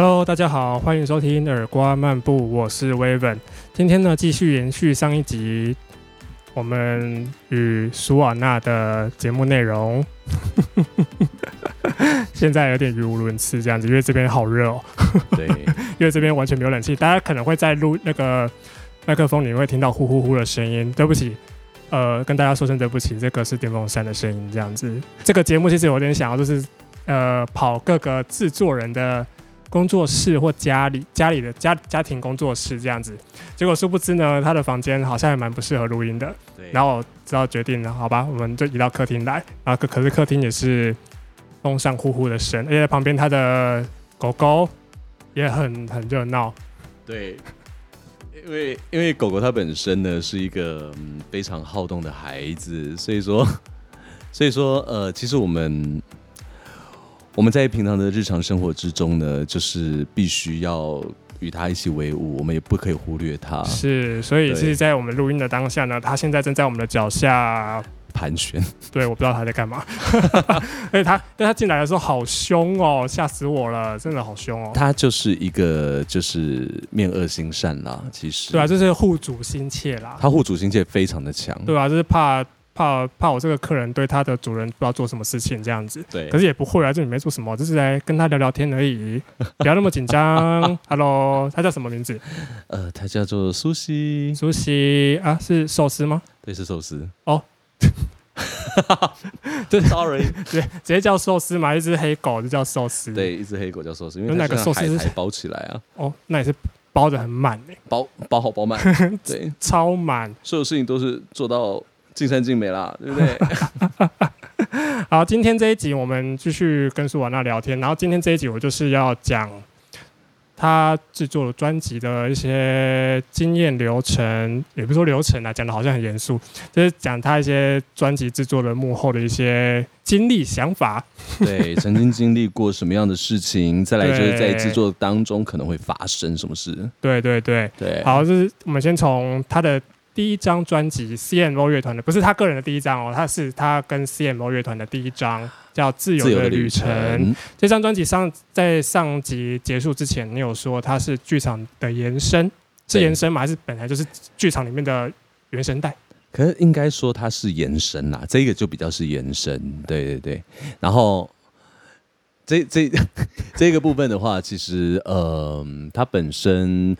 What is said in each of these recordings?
Hello，大家好，欢迎收听耳瓜漫步，我是 Waven。今天呢，继续延续上一集我们与苏瓦纳的节目内容。现在有点语无伦次这样子，因为这边好热哦，对，因为这边完全没有冷气，大家可能会在录那个麦克风里会听到呼呼呼的声音。对不起，呃，跟大家说声对不起，这个是电风扇的声音这样子。这个节目其实有点想要就是呃跑各个制作人的工作室或家里家里的家家庭工作室这样子，结果殊不知呢，他的房间好像还蛮不适合录音的。对，然后我只好决定了，好吧，我们就移到客厅来。然后可可是客厅也是风扇呼呼的声，而且旁边他的狗狗也很很热闹。对，因为因为狗狗它本身呢是一个嗯非常好动的孩子，所以说 所以说呃，其实我们我们在平常的日常生活之中呢，就是必须要与他一起为伍，我们也不可以忽略他是，所以对是在我们录音的当下呢，他现在正在我们的脚下。盘旋。对，我不知道他在干嘛。而 且他，但他进来的时候好凶哦，吓死我了，真的好凶哦。他就是一个就是面恶心善啦，其实对啊，就是护主心切啦。他护主心切非常的强，对啊，就是怕怕怕我这个客人对他的主人不知道做什么事情这样子。对可是也不会啊，这里没做什么，就是来跟他聊聊天而已，不要那么紧张。Hello，他叫什么名字？呃，他叫做苏西，苏西啊，是寿司吗？对，是寿司。哦，对，sorry，对，直接叫寿司嘛，一只黑狗就叫寿司。，对，一只黑狗叫寿司，因有为它像哪个寿司包起来啊，哦，那也是包的很满诶，包包好包满，对，超满。所有事情都是做到尽善尽美啦，对不对？好，今天这一集我们继续跟苏瓦娜聊天，然后今天这一集我就是要讲他制作专辑的一些经验流程，也不是说流程啊，讲的好像很严肃，就是讲他一些专辑制作的幕后的一些经历、想法。对，曾经经历过什么样的事情，再来就是在制作当中可能会发生什么事，对对对，对，好，就是我们先从他的第一张专辑 CMO 乐团的，不是他个人的第一张哦，他是他跟 CMO 乐团的第一张，叫《自由的旅程》。程，这张专辑上，在上集结束之前，你有说它是剧场的延伸，是延伸吗？还是本来就是剧场里面的原声带？可是应该说它是延伸啦，这个就比较是延伸，对对对。然后这这 这个部分的话，其实呃，它本身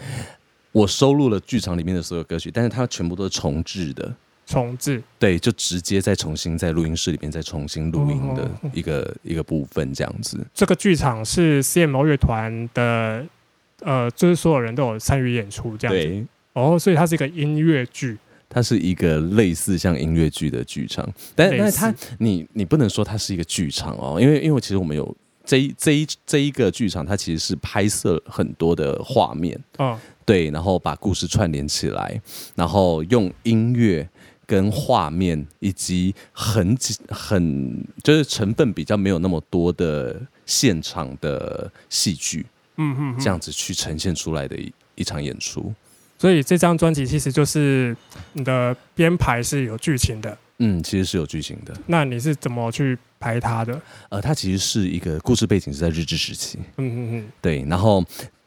我收录了剧场里面的所有歌曲，但是它全部都是重置的，重置对，就直接再重新在录音室里面再重新录音的哦一个、一个部分，这样子。这个剧场是 CMO 乐团的，呃，就是所有人都有参与演出这样子。对，哦，所以它是一个音乐剧，它是一个类似像音乐剧的剧场，但但是它你你不能说它是一个剧场哦，因为因为其实我们有这一这一这一个剧场，它其实是拍摄很多的画面，嗯，对，然后把故事串联起来，然后用音乐跟画面以及很很就是成分比较没有那么多的现场的戏剧，嗯嗯，嗯。这样子去呈现出来的一一场演出。所以这张专辑其实就是你的编排是有剧情的，嗯，其实是有剧情的。那你是怎么去拍它的？呃，它其实是一个故事背景是在日治时期，嗯嗯嗯，对，然后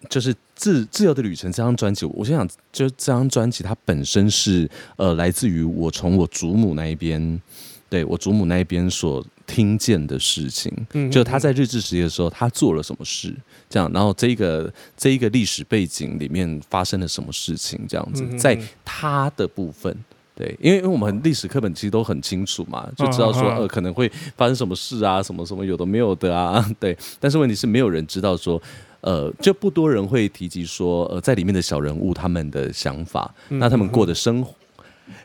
就是自自由的旅程这张专辑，我先想，就这张专辑它本身是呃来自于我从我祖母那一边，对我祖母那一边所听见的事情，嗯就他在日治时期的时候，他做了什么事，这样，然后这一个这一个历史背景里面发生了什么事情，这样子嗯，在他的部分。对，因为因为我们历史课本其实都很清楚嘛，就知道说呃可能会发生什么事啊，什么什么有的没有的啊，对。但是问题是没有人知道说，呃，就不多人会提及说，呃，在里面的小人物他们的想法，嗯那他们过的生活，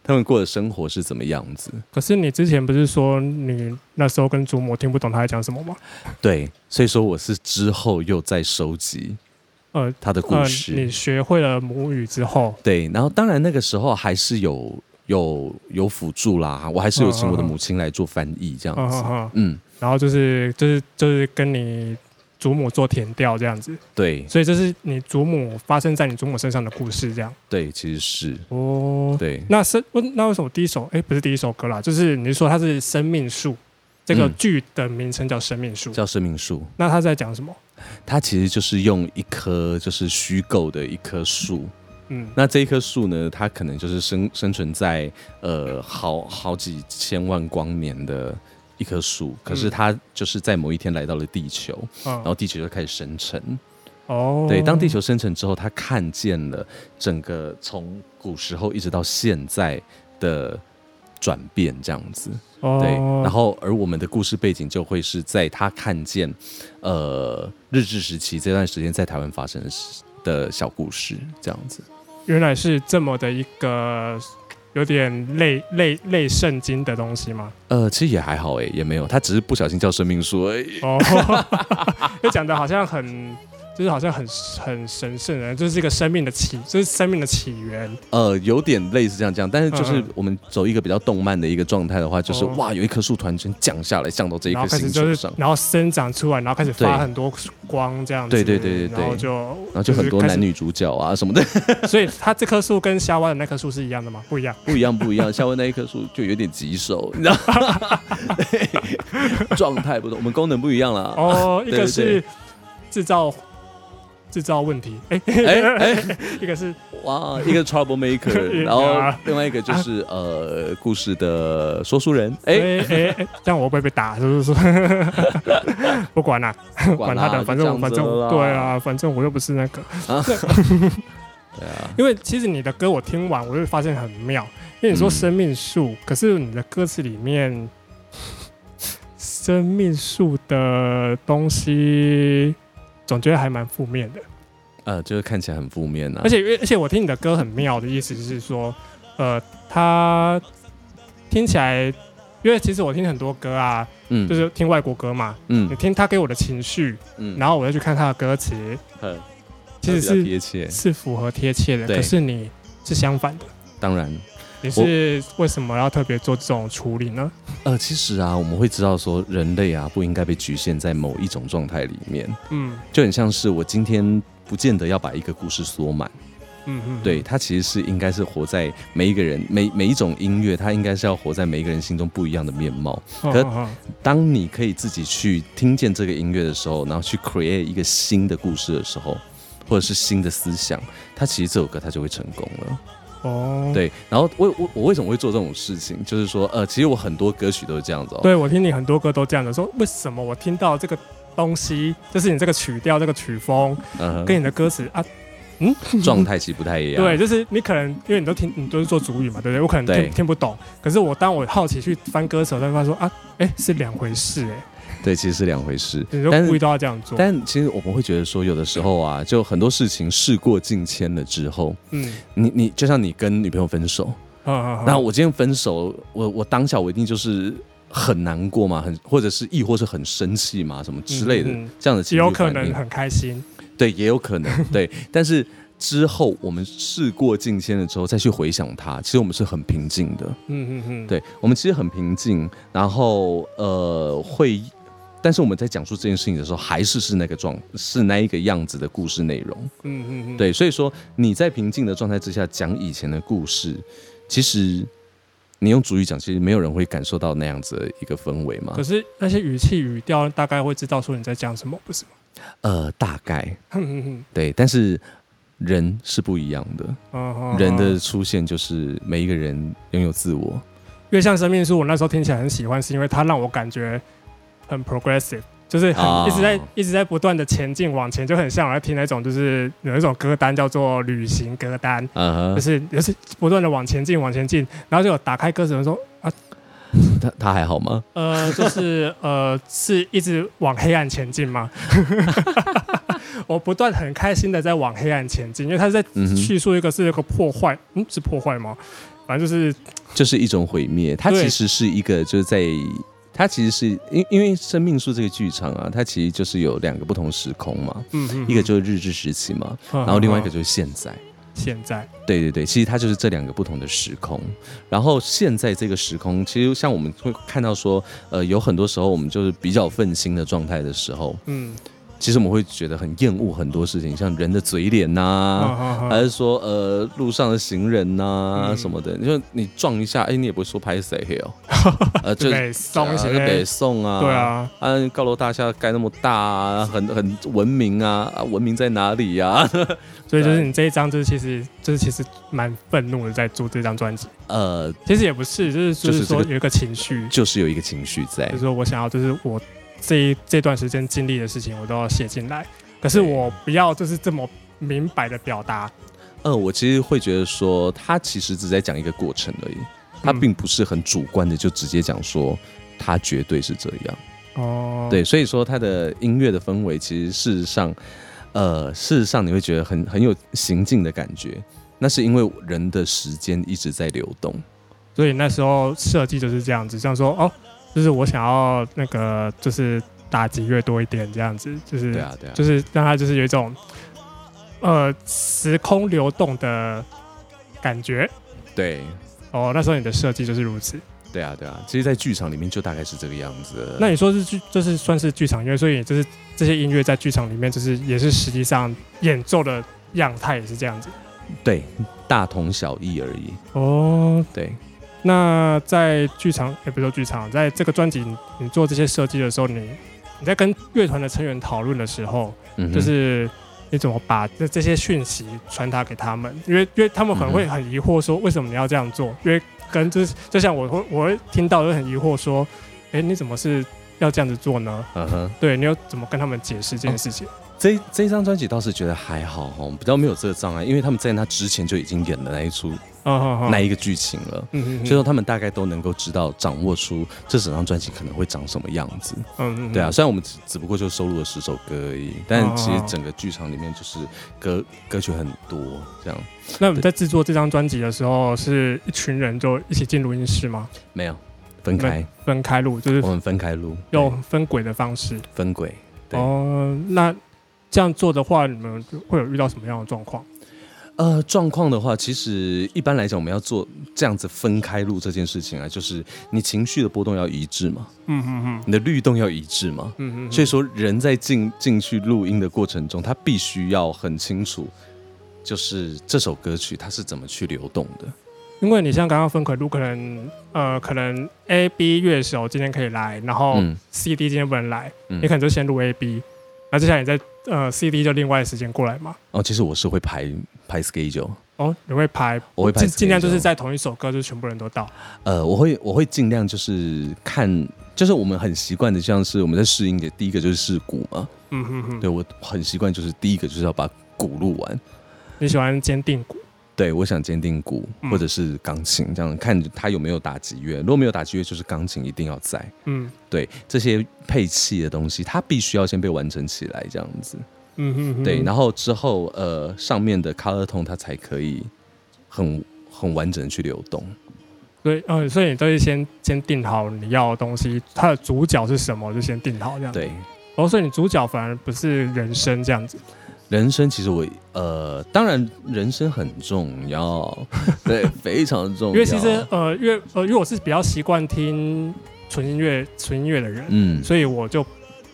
他们过的生活是怎么样子？可是你之前不是说你那时候跟祖母听不懂他在讲什么吗？对，所以说我是之后又在收集呃他的故呃，事。你学会了母语之后，对，然后当然那个时候还是有有有辅助啦，我还是有请我的母亲来做翻译这嗯样子。嗯然后就是就是就是跟你祖母做填调这样子，对所以这是你祖母发生在你祖母身上的故事这样。对，其实是哦，对那是那为什么第一首哎不是第一首歌啦，就是你是说它是生命树，这个嗯剧的名称叫生命树，叫生命树。那他在讲什么？它其实就是用一棵就是虚构的一棵树，嗯那这一棵树呢，它可能就是生生存在呃好好几千万光年的一棵树，可是嗯它就是在某一天来到了地球，嗯然后地球就开始生成。哦，对，当地球生成之后，它看见了整个从古时候一直到现在的转变，这样子。哦，对，然后而我们的故事背景就会是在他看见，呃，日治时期这段时间在台湾发生的事的小故事，这样子。原来是这么的一个有点类类类圣经的东西吗？呃，其实也还好诶，也没有，他只是不小心叫生命书而已。哦，就讲的好像很。就是好像很很神圣的，就是一个生命的起，就是生命的起源。呃，有点类似这样这样，但是就是我们走一个比较动漫的一个状态的话，就是、哦哇，有一棵树突然间降下来，降到这一然颗后开始就是星球上，，然后生长出来，然后开始发很多光这样子。对对对对对然后就然后就很多男女主角啊什么的。所以它这棵树跟夏娃的那棵树是一样的吗？不一样。不一样，不一样。夏威那一棵树就有点棘手，你知道吗？状态不同，我们功能不一样了。哦，一个是制造制造问题，哎、哎哎，一个是哇，一个 trouble maker，然后啊另外一个就是呃故事的说书人。哎哎，哎哎，这样我会不会被打？是不是？不管啦，管他的，反正我反正我对啊，反正我又不是那个。对啊，因为其实你的歌我听完，我就发现很妙，因为你说嗯生命树，可是你的歌词里面生命树的东西，总觉得还蛮负面的。呃，就是看起来很负面啊而。且而且我听你的歌很妙的意思就是说，呃，他听起来，因为其实我听很多歌啊，嗯就是听外国歌嘛，嗯你听他给我的情绪，嗯，然后我再去看他的歌词，很其实是贴切。是符合贴切的。可是你是相反的，当然，你是为什么要特别做这种处理呢？呃，其实啊，我们会知道说，人类啊不应该被局限在某一种状态里面，嗯就很像是我今天不见得要把一个故事说满。嗯嗯，对，它其实是应该是活在每一个人每每一种音乐，它应该是要活在每一个人心中不一样的面貌。可当你可以自己去听见这个音乐的时候，然后去 create 一个新的故事的时候，或者是新的思想，它其实这首歌它就会成功了。哦，对，然后我我我为什么会做这种事情？就是说，呃，其实我很多歌曲都是这样子哦。对我听你很多歌都这样的，说为什么我听到这个东西，就是你这个曲调、这个曲风嗯，跟你的歌词啊，嗯状态其实不太一样。对，就是你可能因为你都听，你都是做主语嘛，对不对？我可能对听听不懂，可是我当我好奇去翻歌词，我才发现说啊，哎，是两回事，哎，对，其实是两回事。但是故意都要这样做，但其实我们会觉得说，有的时候啊，就很多事情事过境迁了之后，嗯，你你就像你跟女朋友分手，嗯嗯然后我今天分手，我我当下我一定就是很难过嘛，很或者是亦或是很生气嘛，什么之类的、嗯嗯这样的情也绪反应，有可能很开心，对，也有可能 对，但是之后我们事过境迁了之后再去回想它，其实我们是很平静的，嗯嗯嗯，对我们其实很平静，然后呃会。但是我们在讲述这件事情的时候，还是是那个状，是那一个样子的故事内容。嗯嗯嗯，对，所以说你在平静的状态之下讲以前的故事，其实你用主语讲，其实没有人会感受到那样子的一个氛围嘛可。是那些语气语调，大概会知道说你在讲什么，不是吗？呃，大概对，但是人是不一样的，人的出现就是每一个人拥有自我。因为像生命树，我那时候听起来很喜欢，是因为它让我感觉很 progressive，就是很、哦一直在一直在不断的前进往前，就很像我在听那种就是有一种歌单叫做旅行歌单，就是也是不断的往前进往前进，然后就有打开歌词的时候啊 他他还好吗？呃就是呃是一直往黑暗前进吗？我不断很开心的在往黑暗前进，因为他是在叙述一个是一个破坏，嗯是破坏吗？反正就是就是一种毁灭。它其实是一个就是在。它其实是因因为生命树这个剧场啊，它其实就是有两个不同时空嘛，嗯嗯，一个就是日治时期嘛，嗯然后另外一个嗯就是现在。现在对对对，其实它就是这两个不同的时空。然后现在这个时空，其实像我们会看到说，呃，有很多时候我们就是比较愤心的状态的时候，嗯其实我们会觉得很厌恶很多事情，像人的嘴脸呐、啊还是说呃路上的行人呐、嗯。什么的，你说你撞一下，哎、你也不会说拍谁哦，呃，就北宋一啊就北，宋啊，对，啊，啊，高楼大厦盖那么大啊，很很文明啊，啊，文明在哪里呀、所以就是你这一张就是其实就是其实蛮愤怒的在做这张专辑，呃，其实也不是，就是就就是说有一个情绪，就是有一个情绪在。就是，说我想要就是我这一这段时间经历的事情我都要写进来，可是我不要就是这么明白的表达，呃，我其实会觉得说，他其实只在讲一个过程而已，他嗯并不是很主观的就直接讲说他绝对是这样。哦，对，所以说他的音乐的氛围，其实事实上，呃，事实上你会觉得很很有行进的感觉。那是因为人的时间一直在流动。所以那时候设计就是这样子，像说哦，就是我想要那个就是打击越多一点这样子，就是对啊，对啊，就是让它就是有一种呃时空流动的感觉。对，哦，那时候你的设计就是如此。对啊，对啊。其实，在剧场里面就大概是这个样子。那你说是剧，就是算是剧场音乐，所以就是这些音乐在剧场里面，就是也是实际上演奏的样态也是这样子。对，大同小异而已。哦，对，那在剧场，也不是说剧场，在这个专辑你你做这些设计的时候，你你在跟乐团的成员讨论的时候，嗯，就是你怎么把这这些讯息传达给他们？因为因为他们可能会很疑惑说，为什么你要这样做？因为跟就是就像我会我会听到就很疑惑说，哎，你怎么是要这样子做呢？嗯哼。对你要怎么跟他们解释这件事情？这这张专辑倒是觉得还好哦，比较没有这个障碍，因为他们在那之前就已经演了那一出、那一个剧情了，嗯嗯所以说他们大概都能够知道掌握出这整张专辑可能会长什么样子。嗯嗯对啊，，虽然我们只只不过就收录了十首歌而已，但其实整个剧场里面就是歌歌曲很多这样。那我们在制作这张专辑的时候，是一群人就一起进录音室吗？没有分开，分开录，就是我们分开录，用分轨的方式。分轨。对哦，那这样做的话，你们会有遇到什么样的状况？呃，状况的话，其实一般来讲，我们要做这样子分开录这件事情啊，就是你情绪的波动要一致嘛，嗯嗯嗯你的律动要一致嘛。嗯嗯，所以说，人在进进去录音的过程中，他必须要很清楚，就是这首歌曲它是怎么去流动的。因为你像刚刚分轨录，可能呃，可能 A B 乐手今天可以来，然后嗯 C D 今天不能来，嗯你可能就先录 A B，那接下来你在呃 C D 就另外的时间过来嘛。哦，其实我是会排排 schedule，哦，你会排，我会排尽尽量就是在同一首歌，就是全部人都到。呃，我会我会尽量就是看，就是我们很习惯的，像是我们在试音的第一个就是试鼓嘛，嗯哼哼，对我很习惯，就是第一个就是要把鼓录完。你喜欢坚定鼓？对，我想坚定鼓嗯或者是钢琴，这样看他有没有打击乐。如果没有打击乐，就是钢琴一定要在。嗯对这些配器的东西，它必须要先被完成起来，这样子。嗯哼哼，对，然后之后呃上面的 color tone 它才可以很很完整的去流动。所以呃，所以你都是先先定好你要的东西，它的主角是什么，就先定好这样。，对，哦，所以你主角反而不是人声这样子。人生其实我呃，当然人生很重要，对，非常重要。因为其实呃，因为呃，因为我是比较习惯听纯音乐、纯音乐的人，嗯，所以我就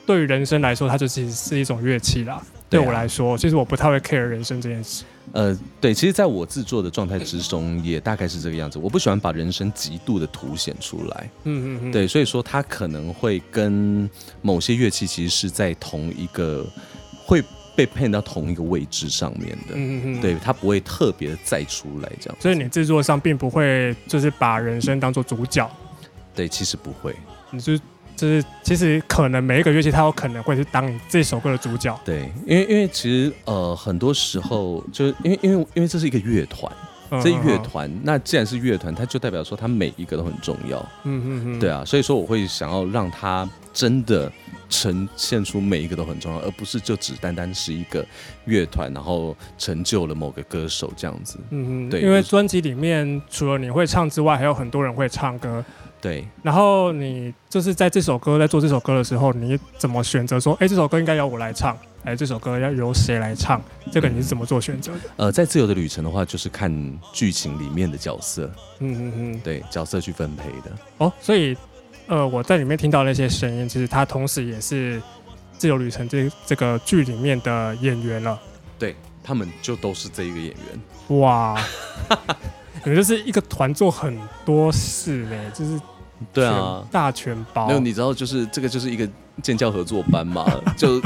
对于人生来说，它就其实是一种乐器啦。对我来说，其实我不太会 care 人生这件事。呃，对，其实在我制作的状态之中，也大概是这个样子。我不喜欢把人生极度的凸显出来。嗯嗯嗯，对，所以说它可能会跟某些乐器其实是在同一个会被配到同一个位置上面的，嗯嗯嗯，对，他不会特别的再出来这样。所以你制作上并不会就是把人生当做主角，对，其实不会，你就就是其实可能每一个乐器它有可能会是当你这首歌的主角。对，因为因为其实呃很多时候就是因为因为因为这是一个乐团，这乐嗯，团那既然是乐团，它就代表说它每一个都很重要，嗯嗯嗯，对啊，所以说我会想要让它真的呈现出每一个都很重要，而不是就只单单是一个乐团，然后成就了某个歌手这样子。嗯嗯，对因为专辑里面除了你会唱之外，还有很多人会唱歌。对，然后你就是在这首歌在做这首歌的时候，你怎么选择说，哎，这首歌应该由我来唱，哎，这首歌要由谁来唱？这个你是怎么做选择的？呃，在自由的旅程的话，就是看剧情里面的角色，嗯嗯嗯，对角色去分配的。哦，所以呃，我在里面听到那些声音，其实他同时也是自由旅程》这这个剧里面的演员了。对他们就都是这一个演员。哇，你们就是一个团做很多事呢，就是对啊，大全包。没有你知道，就是这个就是一个建教合作班嘛，就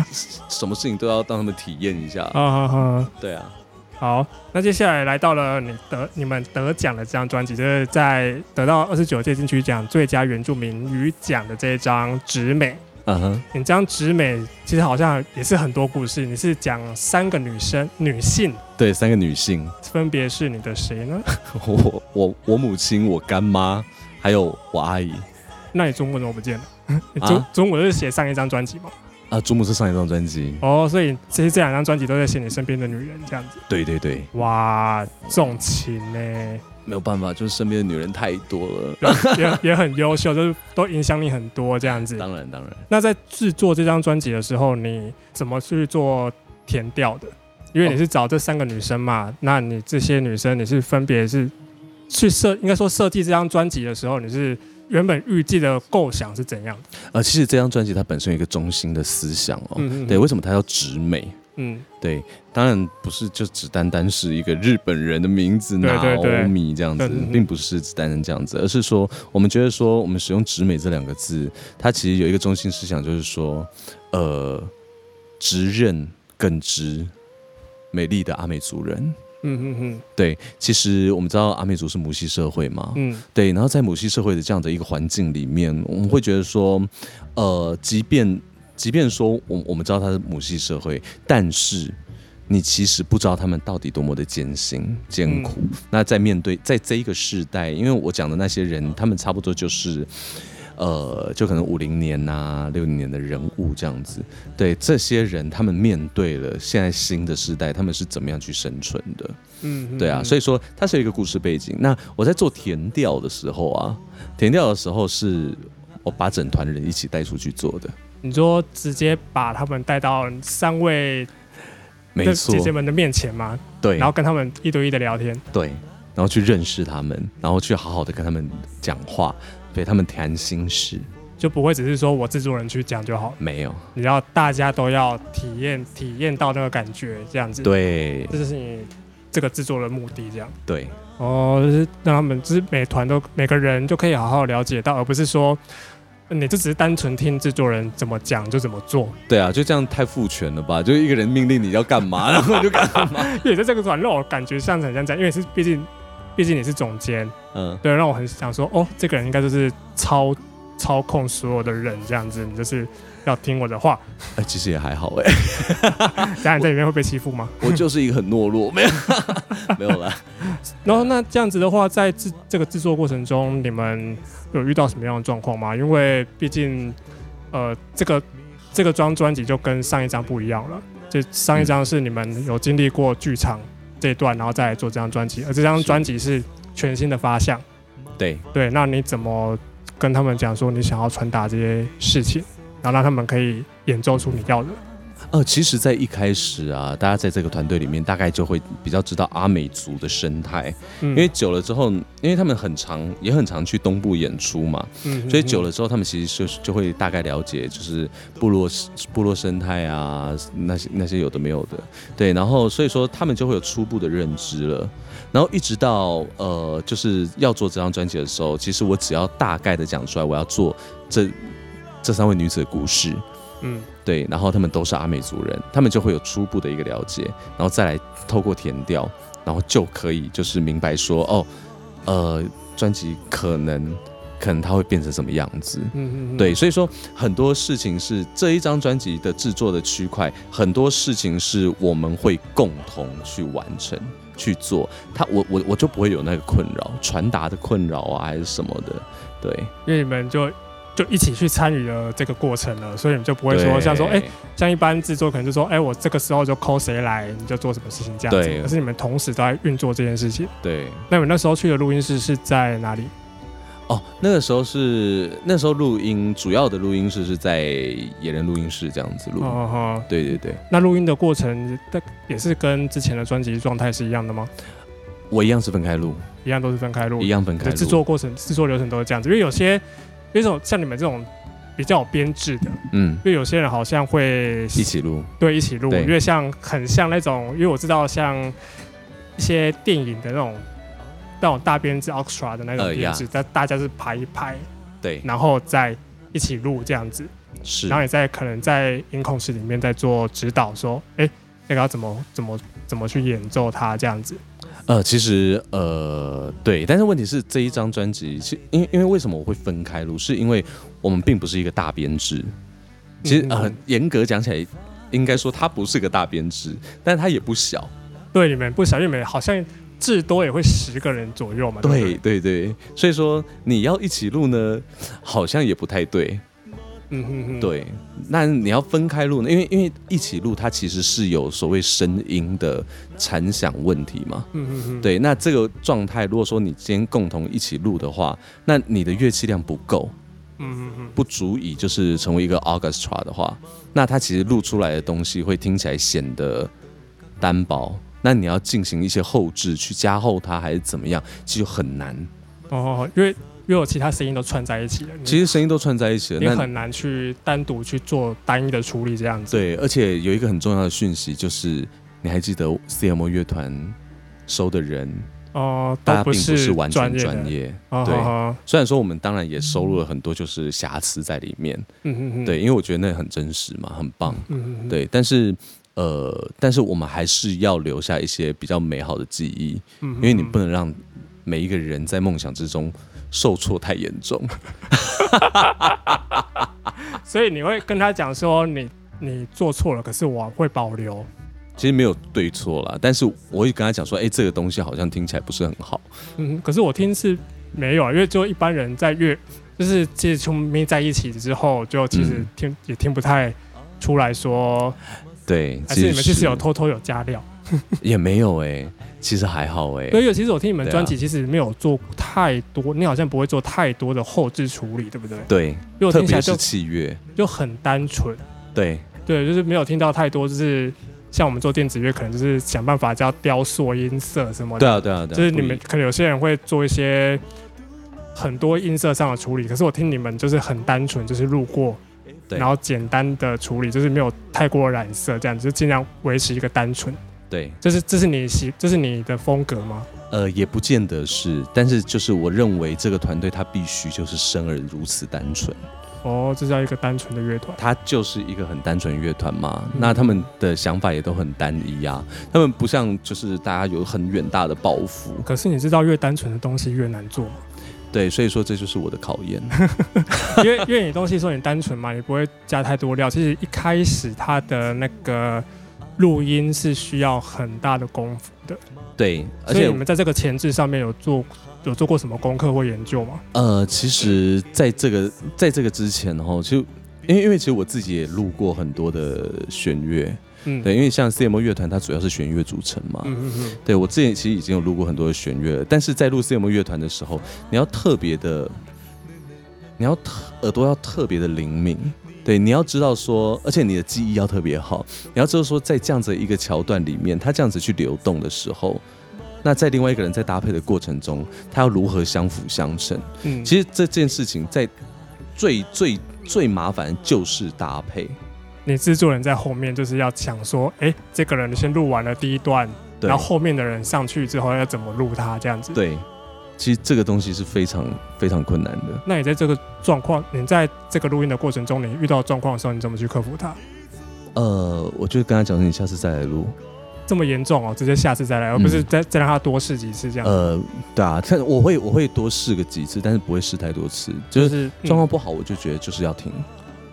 什么事情都要让他们体验一下。啊哈哈。对啊，好，那接下来来到了你得你们得奖的这张专辑，就是在得到二十九届金曲奖最佳原住民语奖的这一张《直美》。嗯哼，你这张《直美》其实好像也是很多故事，你是讲三个女生女性，对，三个女性，分别是你的谁呢？我我我母亲、我干妈，还有我阿姨。那你中文怎么不见了？你啊中中文是写上一张专辑吗？啊，祖母是上一张专辑。哦，所以其实这两张专辑都在写你身边的女人这样子。对对对，哇，重情呢，没有办法，就是身边的女人太多了。也也很优秀，就是都影响你很多这样子。当然当然，那在制作这张专辑的时候，你怎么去做填调的？因为你是找这三个女生嘛，那你这些女生你是分别是去设，应该说设计这张专辑的时候，你是原本预计的构想是怎样的？呃，其实这张专辑它本身有一个中心的思想哦。嗯对，为什么它叫直美？嗯对，当然不是就只单单是一个日本人的名字拿欧米这样子并不是只单单这样子，而是说我们觉得说我们使用“直美”这两个字，它其实有一个中心思想，就是说，呃，直认耿直美丽的阿美族人。嗯嗯嗯对，其实我们知道阿美族是母系社会嘛，嗯对，然后在母系社会的这样的一个环境里面，我们会觉得说，呃，即便即便说我我们知道它是母系社会，但是你其实不知道他们到底多么的艰辛艰苦。那在面对在这一个世代，因为我讲的那些人，他们差不多就是。呃，就可能五零年呐、六零年的人物这样子，对这些人，他们面对了现在新的时代，他们是怎么样去生存的？嗯，对啊，所以说它是有一个故事背景。那我在做填调的时候啊，填调的时候是我把整团人一起带出去做的，你说直接把他们带到三位没错姐，姐们的面前吗，对，然后跟他们一对一的聊天。对，然后去认识他们，然后去好好的跟他们讲话，对他们谈心事，就不会只是说我制作人去讲就好，没有，你要大家都要体验体验到那个感觉，这样子。，对这就是你这个制作的目的，这样。对哦，就是让他们，就是每团都每个人就可以好好了解到，而不是说呃你就只是单纯听制作人怎么讲就怎么做。对啊，就这样太父权了吧？就一个人命令你要干嘛，然后你就干嘛，因为在这个团让我感觉像是很像这样，因为是毕竟毕竟你是总监，嗯，对，让我很想说，哦，这个人应该就是操操控所有的人这样子，你就是要听我的话。哎，其实也还好哎，家人在里面会被欺负吗？我就是一个很懦弱，没有 没有啦。然后那这样子的话，在制这个制作过程中，你们有遇到什么样的状况吗？因为毕竟，呃，这个这个张专辑就跟上一张不一样了。这上一张是你们有经历过剧场这一段，然后再来做这张专辑，而这张专辑是全新的发向。对，对，那你怎么跟他们讲说你想要传达这些事情，然后让他们可以演奏出你要的？呃，其实，在一开始啊，大家在这个团队里面，大概就会比较知道阿美族的生态，嗯。因为久了之后，因为他们很常也很常去东部演出嘛，嗯所以久了之后，他们其实就就会大概了解，就是部落部落生态啊，那些那些有的没有的，对，然后所以说他们就会有初步的认知了。然后一直到呃，就是要做这张专辑的时候，其实我只要大概的讲出来，我要做这这三位女子的故事，嗯对，然后他们都是阿美族人，他们就会有初步的一个了解，然后再来透过填调，然后就可以就是明白说，哦，呃，专辑可能可能它会变成什么样子。嗯嗯，对，所以说很多事情是这一张专辑的制作的区块，很多事情是我们会共同去完成去做。他我我我就不会有那个困扰，传达的困扰啊，还是什么的。对，因为你们就就一起去参与了这个过程了，所以你就不会说像说，哎、像一般制作可能就说，哎、我这个时候就 call 谁来，你就做什么事情这样子。可是你们同时都在运作这件事情。对。那你们那时候去的录音室是在哪里？哦，那个时候是那时候录音，主要的录音室是在野人录音室这样子录。哦哦，对对对，那录音的过程，的也是跟之前的专辑状态是一样的吗？我一样是分开录，一样都是分开录一，样分开录。制作过程、制作流程都是这样子。因为有些，有一种像你们这种比较有编制的，嗯，因为有些人好像会一起录，对一起录，因为像很像那种，因为我知道像一些电影的那种那种大编制 extra 的那种呃编制，但大家是排一排，对，然后再一起录这样子，是。然后你在可能在音控室里面在做指导，说，哎，那个要怎么怎么怎么去演奏它这样子。呃，其实呃，对，但是问题是这一张专辑，其因因为为什么我会分开录，是因为我们并不是一个大编制。其实嗯呃，严格讲起来，应该说它不是个大编制，但它也不小。对，你们不小，因为你们好像至多也会十个人左右嘛。对对，对对，所以说你要一起录呢，好像也不太对。嗯哼哼，对，那你要分开录呢，因为因为一起录，它其实是有所谓声音的残响问题嘛。嗯哼哼，对，那这个状态，如果说你今天共同一起录的话，那你的乐器量不够，嗯哼哼，不足以就是成为一个 orchestra 的话，那它其实录出来的东西会听起来显得单薄。那你要进行一些后置去加厚它，还是怎么样，其实很难。哦，因为因为我其他声音都串在一起了，其实声音都串在一起了，那很难去单独去做单一的处理这样子。，对，而且有一个很重要的讯息，就是你还记得 CMO 乐团收的人，哦，大家并不是完全专业对。虽然说我们当然也收录了很多就是瑕疵在里面，嗯哼哼，对，因为我觉得那很真实嘛，很棒。嗯哼哼，对，但是呃，但是我们还是要留下一些比较美好的记忆，嗯因为你不能让每一个人在梦想之中受挫太严重。所以你会跟他讲说你你做错了，可是我会保留。其实没有对错啦，但是我会跟他讲说，哎、这个东西好像听起来不是很好。嗯，可是我听是没有啊，因为就一般人在乐，就是其实从没在一起之后，就其实嗯听、也听不太出来说，对，还是你们其实有偷偷有加料。也没有哎、其实还好哎、对，因为其实我听你们专辑其实没有做太多，你好像不会做太多的后置处理，对不对？对，因为我特别是听起来就器乐，就很单纯，对。对，就是没有听到太多，就是像我们做电子乐，可能就是想办法叫雕塑音色什么的。对啊对啊对啊，就是你们可能有些人会做一些很多音色上的处理，可是我听你们就是很单纯，就是路过，然后简单的处理，就是没有太过染色，这样子就尽量维持一个单纯。对这是这是你喜这是你的风格吗？呃也不见得是，但是就是我认为这个团队它必须就是生而如此单纯，哦，这叫一个单纯的乐团。它就是一个很单纯乐团嘛。嗯那他们的想法也都很单一啊，他们不像就是大家有很远大的抱负，可是你知道，越单纯的东西越难做吗？对，所以说这就是我的考验。因为因为你东西说你单纯嘛，你不会加太多料。其实一开始它的那个录音是需要很大的功夫的，对，而且所以你们在这个前置上面有做有做过什么功课或研究吗？呃，其实在这个在这个之前哈，其实因为因为其实我自己也录过很多的弦乐，嗯，对，因为像 CMO 乐团它主要是弦乐组成嘛，嗯嗯嗯，对我之前其实已经有录过很多的弦乐了，但是在录 CMO 乐团的时候，你要特别的，你要特耳朵要特别的灵敏。对，你要知道说，而且你的记忆要特别好。你要知道说，在这样子一个桥段里面，他这样子去流动的时候，那在另外一个人在搭配的过程中，他要如何相辅相成？嗯，其实这件事情在最最最麻烦就是搭配。你制作人在后面就是要想说，哎、这个人你先录完了第一段，然后后面的人上去之后要怎么录他这样子。对，其实这个东西是非常非常困难的。那你在这个状况，你在这个录音的过程中，你遇到状况的时候，你怎么去克服它？呃，我就跟他讲说，你下次再来录。这么严重哦，直接下次再来，而不是再再让他多试几次这样。嗯呃，对啊，但我会我会多试个几次，但是不会试太多次。就是是状况不好，我就觉得就是要停。嗯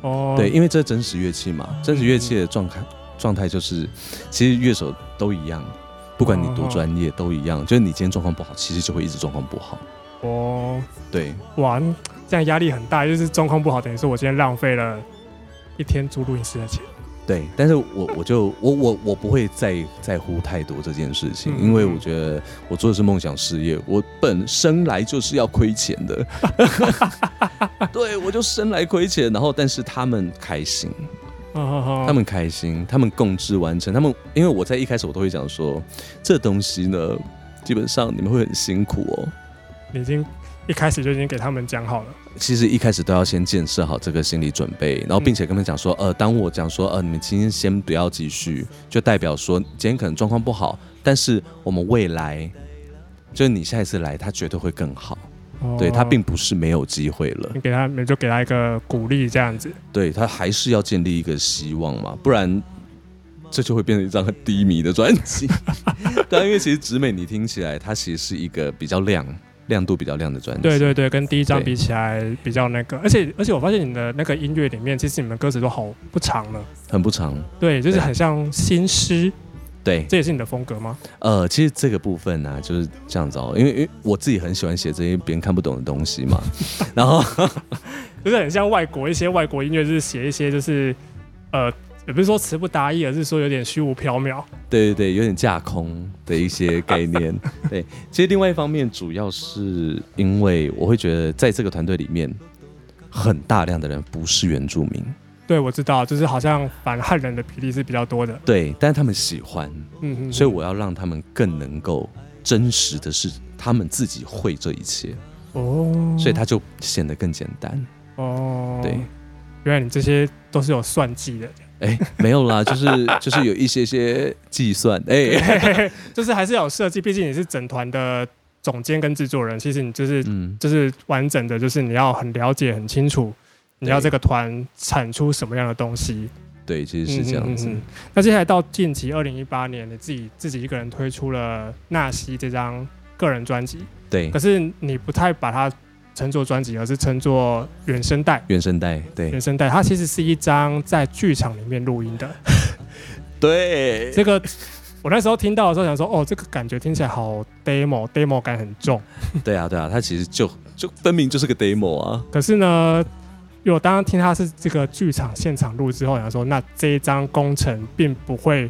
哦，对，因为这是真实乐器嘛，真实乐器的状态状态就是，其实乐手都一样，不管你多专业都一样，就是你今天状况不好，其实就会一直状况不好。哦，对，哇，这样压力很大，就是状况不好，等于说我今天浪费了一天租录音室的钱。对，但是我我就我我我不会再在乎太多这件事情，嗯。因为我觉得我做的是梦想事业，我本生来就是要亏钱的，对我就生来亏钱，然后但是他们开心，他他们开心，他们共治完成，他们因为我在一开始我都会讲说，这东西呢，基本上你们会很辛苦哦，你已经一开始就已经给他们讲好了。其实一开始都要先建设好这个心理准备，然后并且跟他们讲说，呃，当我讲说，呃，你们今天先不要继续，就代表说今天可能状况不好，但是我们未来，就是你下一次来，他绝对会更好。对他并不是没有机会了，你给他，你就给他一个鼓励，这样子。对他还是要建立一个希望嘛，不然这就会变成一张很低迷的专辑。对，因为其实直美你听起来，它其实是一个比较亮、亮度比较亮的专辑。对对对，跟第一张比起来比较那个，而且而且我发现你的那个音乐里面，其实你们歌词都好不长了，很不长。对，就是很像新诗。对，这也是你的风格吗？呃，其实这个部分呢，就是这样子哦，因为因为我自己很喜欢写这些别人看不懂的东西嘛，然后 就是很像外国一些外国音乐，就是写一些就是呃，也不是说词不达意，而是说有点虚无缥缈。对对对，有点架空的一些概念。对，其实另外一方面，主要是因为我会觉得在这个团队里面，很大量的人不是原住民。对，我知道，就是好像反汉人的比例是比较多的。对，但是他们喜欢，嗯哼，所以我要让他们更能够真实的是他们自己会这一切哦，所以他就显得更简单哦。对，原来你这些都是有算计的。哎，没有啦，就是就是有一些些计算，哎，就是还是有设计，毕竟你是整团的总监跟制作人，其实你就是嗯，就是完整的，就是你要很了解、很清楚。你要这个团产出什么样的东西？对，其实是这样子。那接下来到近期二零一八年，你自己自己一个人推出了《纳西》这张个人专辑。对。可是你不太把它称作专辑，而是称作原声带。原声带，对。原声带，它其实是一张在剧场里面录音的。对。这个我那时候听到的时候想说，哦，这个感觉听起来好 demo，demo 感很重。对啊，对啊，它其实就就分明就是个 demo 啊。可是呢？因为我刚刚听他是这个剧场现场录之后，想说那这一张工程并不会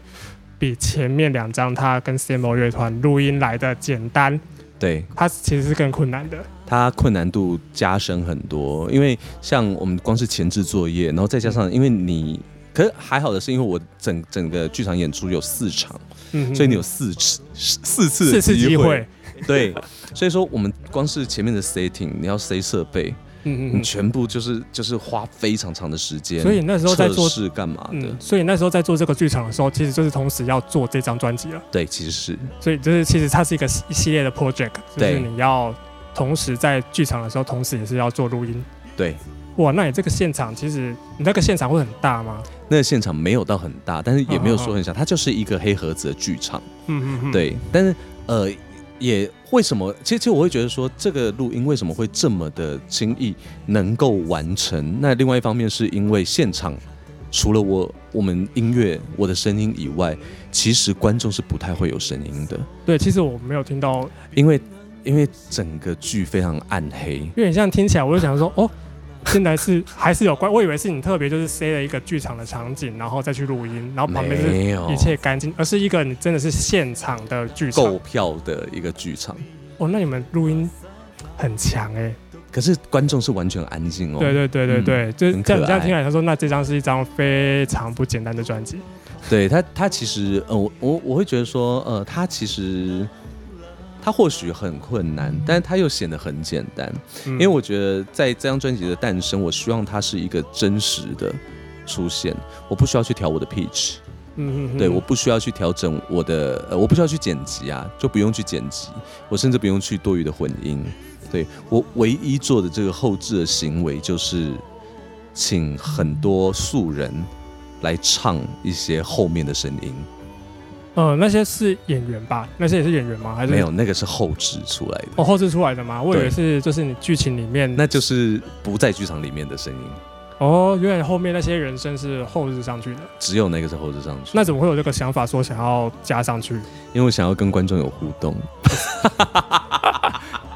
比前面两张他跟 CMO 乐团录音来的简单，对，它其实是更困难的，它困难度加深很多。因为像我们光是前置作业，然后再加上因为你，可是还好的是，因为我整整个剧场演出有四场，嗯，所以你有四次四次四次机会，对，所以说我们光是前面的 setting，你要 set 设备。嗯嗯，全部就是就是花非常长的时间，所以那时候在做是干嘛的？所以那时候在做这个剧场的时候，其实就是同时要做这张专辑了。对，其实是，所以就是其实它是一个一系列的 project，就是你要同时在剧场的时候，同时也是要做录音。对，哇，那你这个现场其实你那个现场会很大吗？那个现场没有到很大，但是也没有说很小，它就是一个黑盒子的剧场。嗯嗯嗯，对，但是呃。也为什么？其实，其实我会觉得说，这个录音为什么会这么的轻易能够完成？那另外一方面是因为现场除了我我们音乐我的声音以外，其实观众是不太会有声音的。对，其实我没有听到，因为因为整个剧非常暗黑。因为你这样听起来，我就想说，哦。现在是 还是有关，我以为是你特别就是塞了一个剧场的场景，然后再去录音，然后旁边是一切干净，而是一个你真的是现场的剧场，购票的一个剧场。哦，那你们录音很强哎，可是观众是完全安静哦。对对对对对，就这样这样听来，他说那这张是一张非常不简单的专辑。对他，他其实呃，我我我会觉得说呃，他其实。它或许很困难，但是它又显得很简单，因为我觉得在这张专辑的诞生，我希望它是一个真实的出现，我不需要去调我的 pitch，嗯对，我不需要去调整我的，呃，我不需要去剪辑啊，就不用去剪辑，我甚至不用去多余的混音，对我唯一做的这个后置的行为就是请很多素人来唱一些后面的声音。呃，那些是演员吧？那些也是演员吗？还是没有？那个是后置出来的。哦，后置出来的吗？我以为是，就是你剧情里面，那就是不在剧场里面的声音。哦，原来后面那些人声是后置上去的。只有那个是后置上去。那怎么会有这个想法说想要加上去？因为我想要跟观众有互动。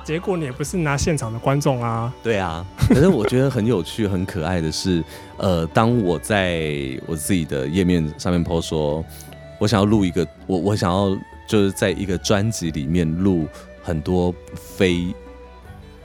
结果你也不是拿现场的观众啊。对啊，可是我觉得很有趣、很可爱的是，呃，当我在我自己的页面上面 po 说。我想要录一个，我我想要就是在一个专辑里面录很多非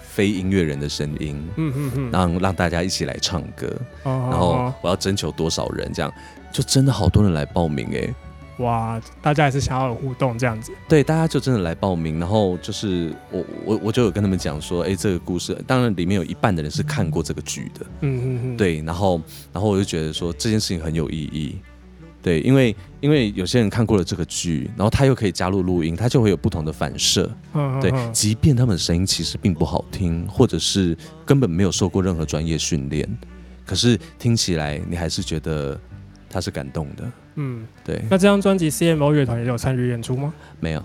非音乐人的声音，嗯嗯嗯，让让大家一起来唱歌，然后我要征求多少人，这样就真的好多人来报名哎，哇，大家也是想要有互动这样子。对，大家就真的来报名，然后就是我我我就有跟他们讲说，哎，这个故事，当然里面有一半的人是看过这个剧的，嗯嗯嗯，对，然后然后我就觉得说这件事情很有意义，对，因为因为有些人看过了这个剧，然后他又可以加入录音，他就会有不同的反射，对，嗯对即便他们的声音其实并不好听，或者是根本没有受过任何专业训练，可是听起来你还是觉得他是感动的，嗯。对，那这张专辑 CMO 乐团也有参与演出吗？没有。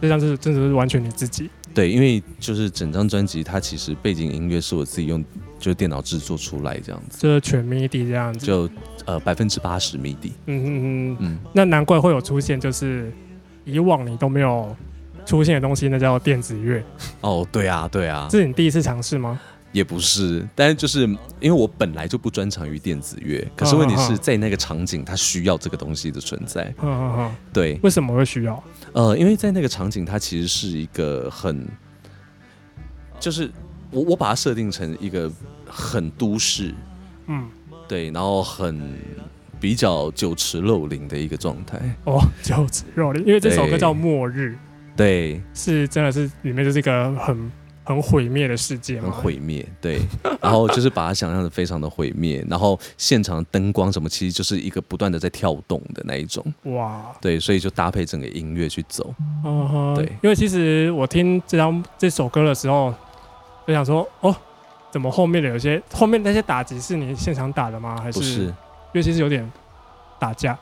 这张是真的是完全你自己。对，因为就是整张专辑，它其实背景音乐是我自己用就是电脑制作出来这样子，就是全 MIDI 这样子，就呃百分之八十 MIDI。嗯嗯嗯，嗯，那难怪会有出现，就是以往你都没有出现的东西，那叫电子乐，哦，对啊，对啊，这是你第一次尝试吗？也不是，但是就是因为我本来就不专长于电子乐，可是问题是在那个场景，它需要这个东西的存在。嗯嗯嗯，对，为什么会需要？呃，因为在那个场景，它其实是一个很，就是我我把它设定成一个很都市，嗯，对，然后很比较酒池肉林的一个状态。哦，酒池肉林，因为这首歌叫《末日》，对，是真的是里面就是一个很很毁灭的世界很嘛，毁灭，对，然后就是把它想象的非常的毁灭，然后现场灯光什么，其实就是一个不断的在跳动的那一种，哇，对，所以就搭配整个音乐去走，嗯哼，对。因为其实我听这张这首歌的时候，就想说，哦，怎么后面的有些后面那些打击是你现场打的吗？还是不是？因为其实有点打架，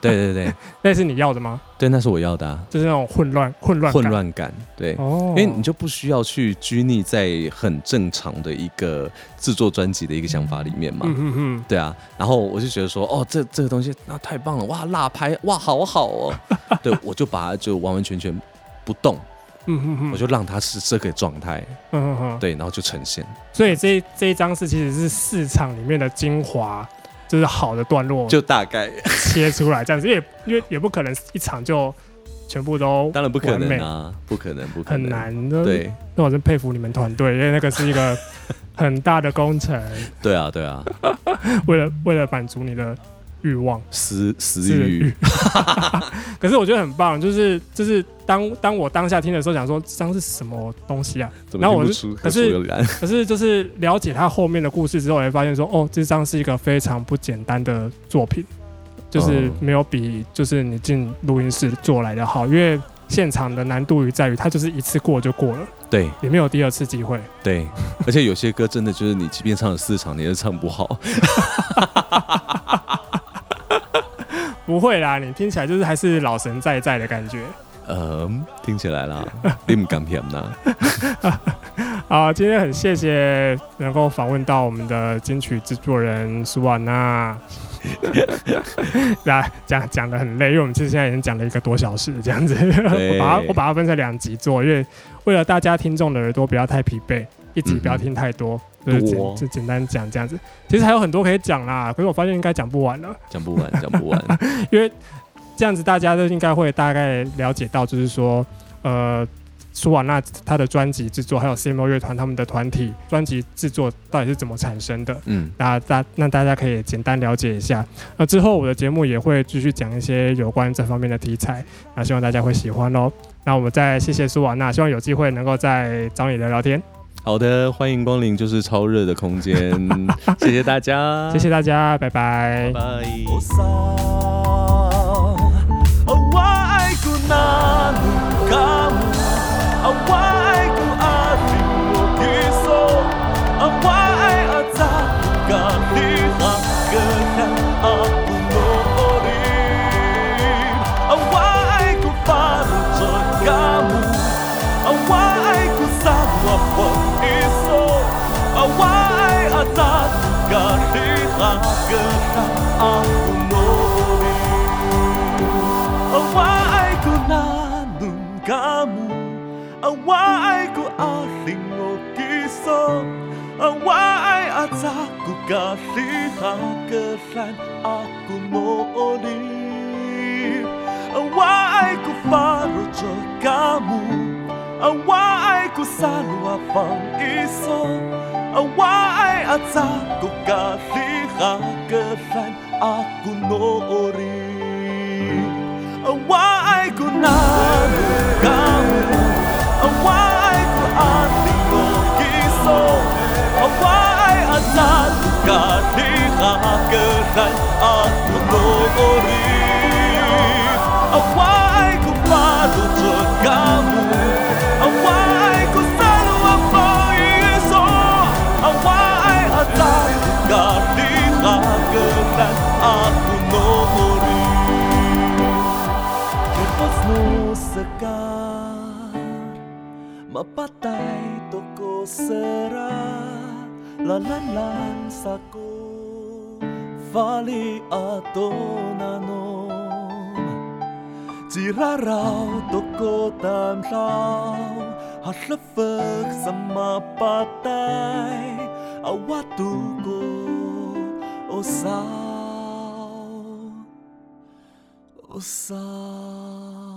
对对对 那是你要的吗？对，那是我要的、啊，就是那种混乱混乱混感乱感，对。哦，因为你就不需要去拘泥在很正常的一个制作专辑的一个想法里面嘛，嗯嗯嗯，对啊，然后我就觉得说，哦，这这个东西那、太棒了，哇，辣拍，哇，好好哦，对，我就把它就完完全全不动，嗯嗯嗯，我就让它是这个状态，嗯嗯嗯，对，然后就呈现，所以这这一张是其实是市场里面的精华，就是好的段落就大概，切出来这样子，因为因为也不可能一场就全部都当然不可能啊，不可能，不可能，很，难的。对，那我真佩服你们团队，因为那个是一个 很大的工程，对啊，对啊，为了为了满足你的欲望。私私私人欲，可是我觉得很棒，就是就是当当我当下听的时候，想说这张是什么东西啊？然后我么听不出是可是？可是就是了解他后面的故事之后，我会发现说，哦，这张是一个非常不简单的作品，就是嗯没有比就是你进录音室做来的好，因为现场的难度于在于它就是一次过就过了，对也没有第二次机会。对，而且有些歌真的就是你即便唱了四场，你也唱不好，不会啦，你听起来就是还是老神在在的感觉。嗯，听起来啦，你唔敢骗呐？好，今天很谢谢能够访问到我们的金曲制作人苏婉娜，来讲讲的很累，因为我们其实现在已经讲了一个多小时这样子，我把它我把它分成两集做，因为为了大家听众的耳朵不要太疲惫，一集不要听太多，就是简就简单讲这样子。其实还有很多可以讲啦，可是我发现应该讲不完了。讲不完，讲不完。因为这样子大家都应该会大概了解到，就是说，呃，苏瓦纳他的专辑制作，还有 CMO 乐团他们的团体专辑制作到底是怎么产生的。嗯，那大那大家可以简单了解一下。那之后我的节目也会继续讲一些有关这方面的题材，那希望大家会喜欢喽。那我们再谢谢苏瓦纳，希望有机会能够再找你聊聊天。好的，欢迎光临，就是超热的空间，谢谢大家，谢谢大家，拜拜。拜拜。kata aku nori Awai ko nanun kamu Awai ko aling o kiso Awai at aku kaliha kesan aku nori Awai ko faro cho kamu Awai ko salwa pang iso Awai at aku kaliha kakagan ako noori Awaay ko na gawin Awaay ko ating kogiso Awaay at lalugan Di kakagan ako noori la la la sako fali atona no tira rao to ko tam lao a sama patai a watu ko o sao.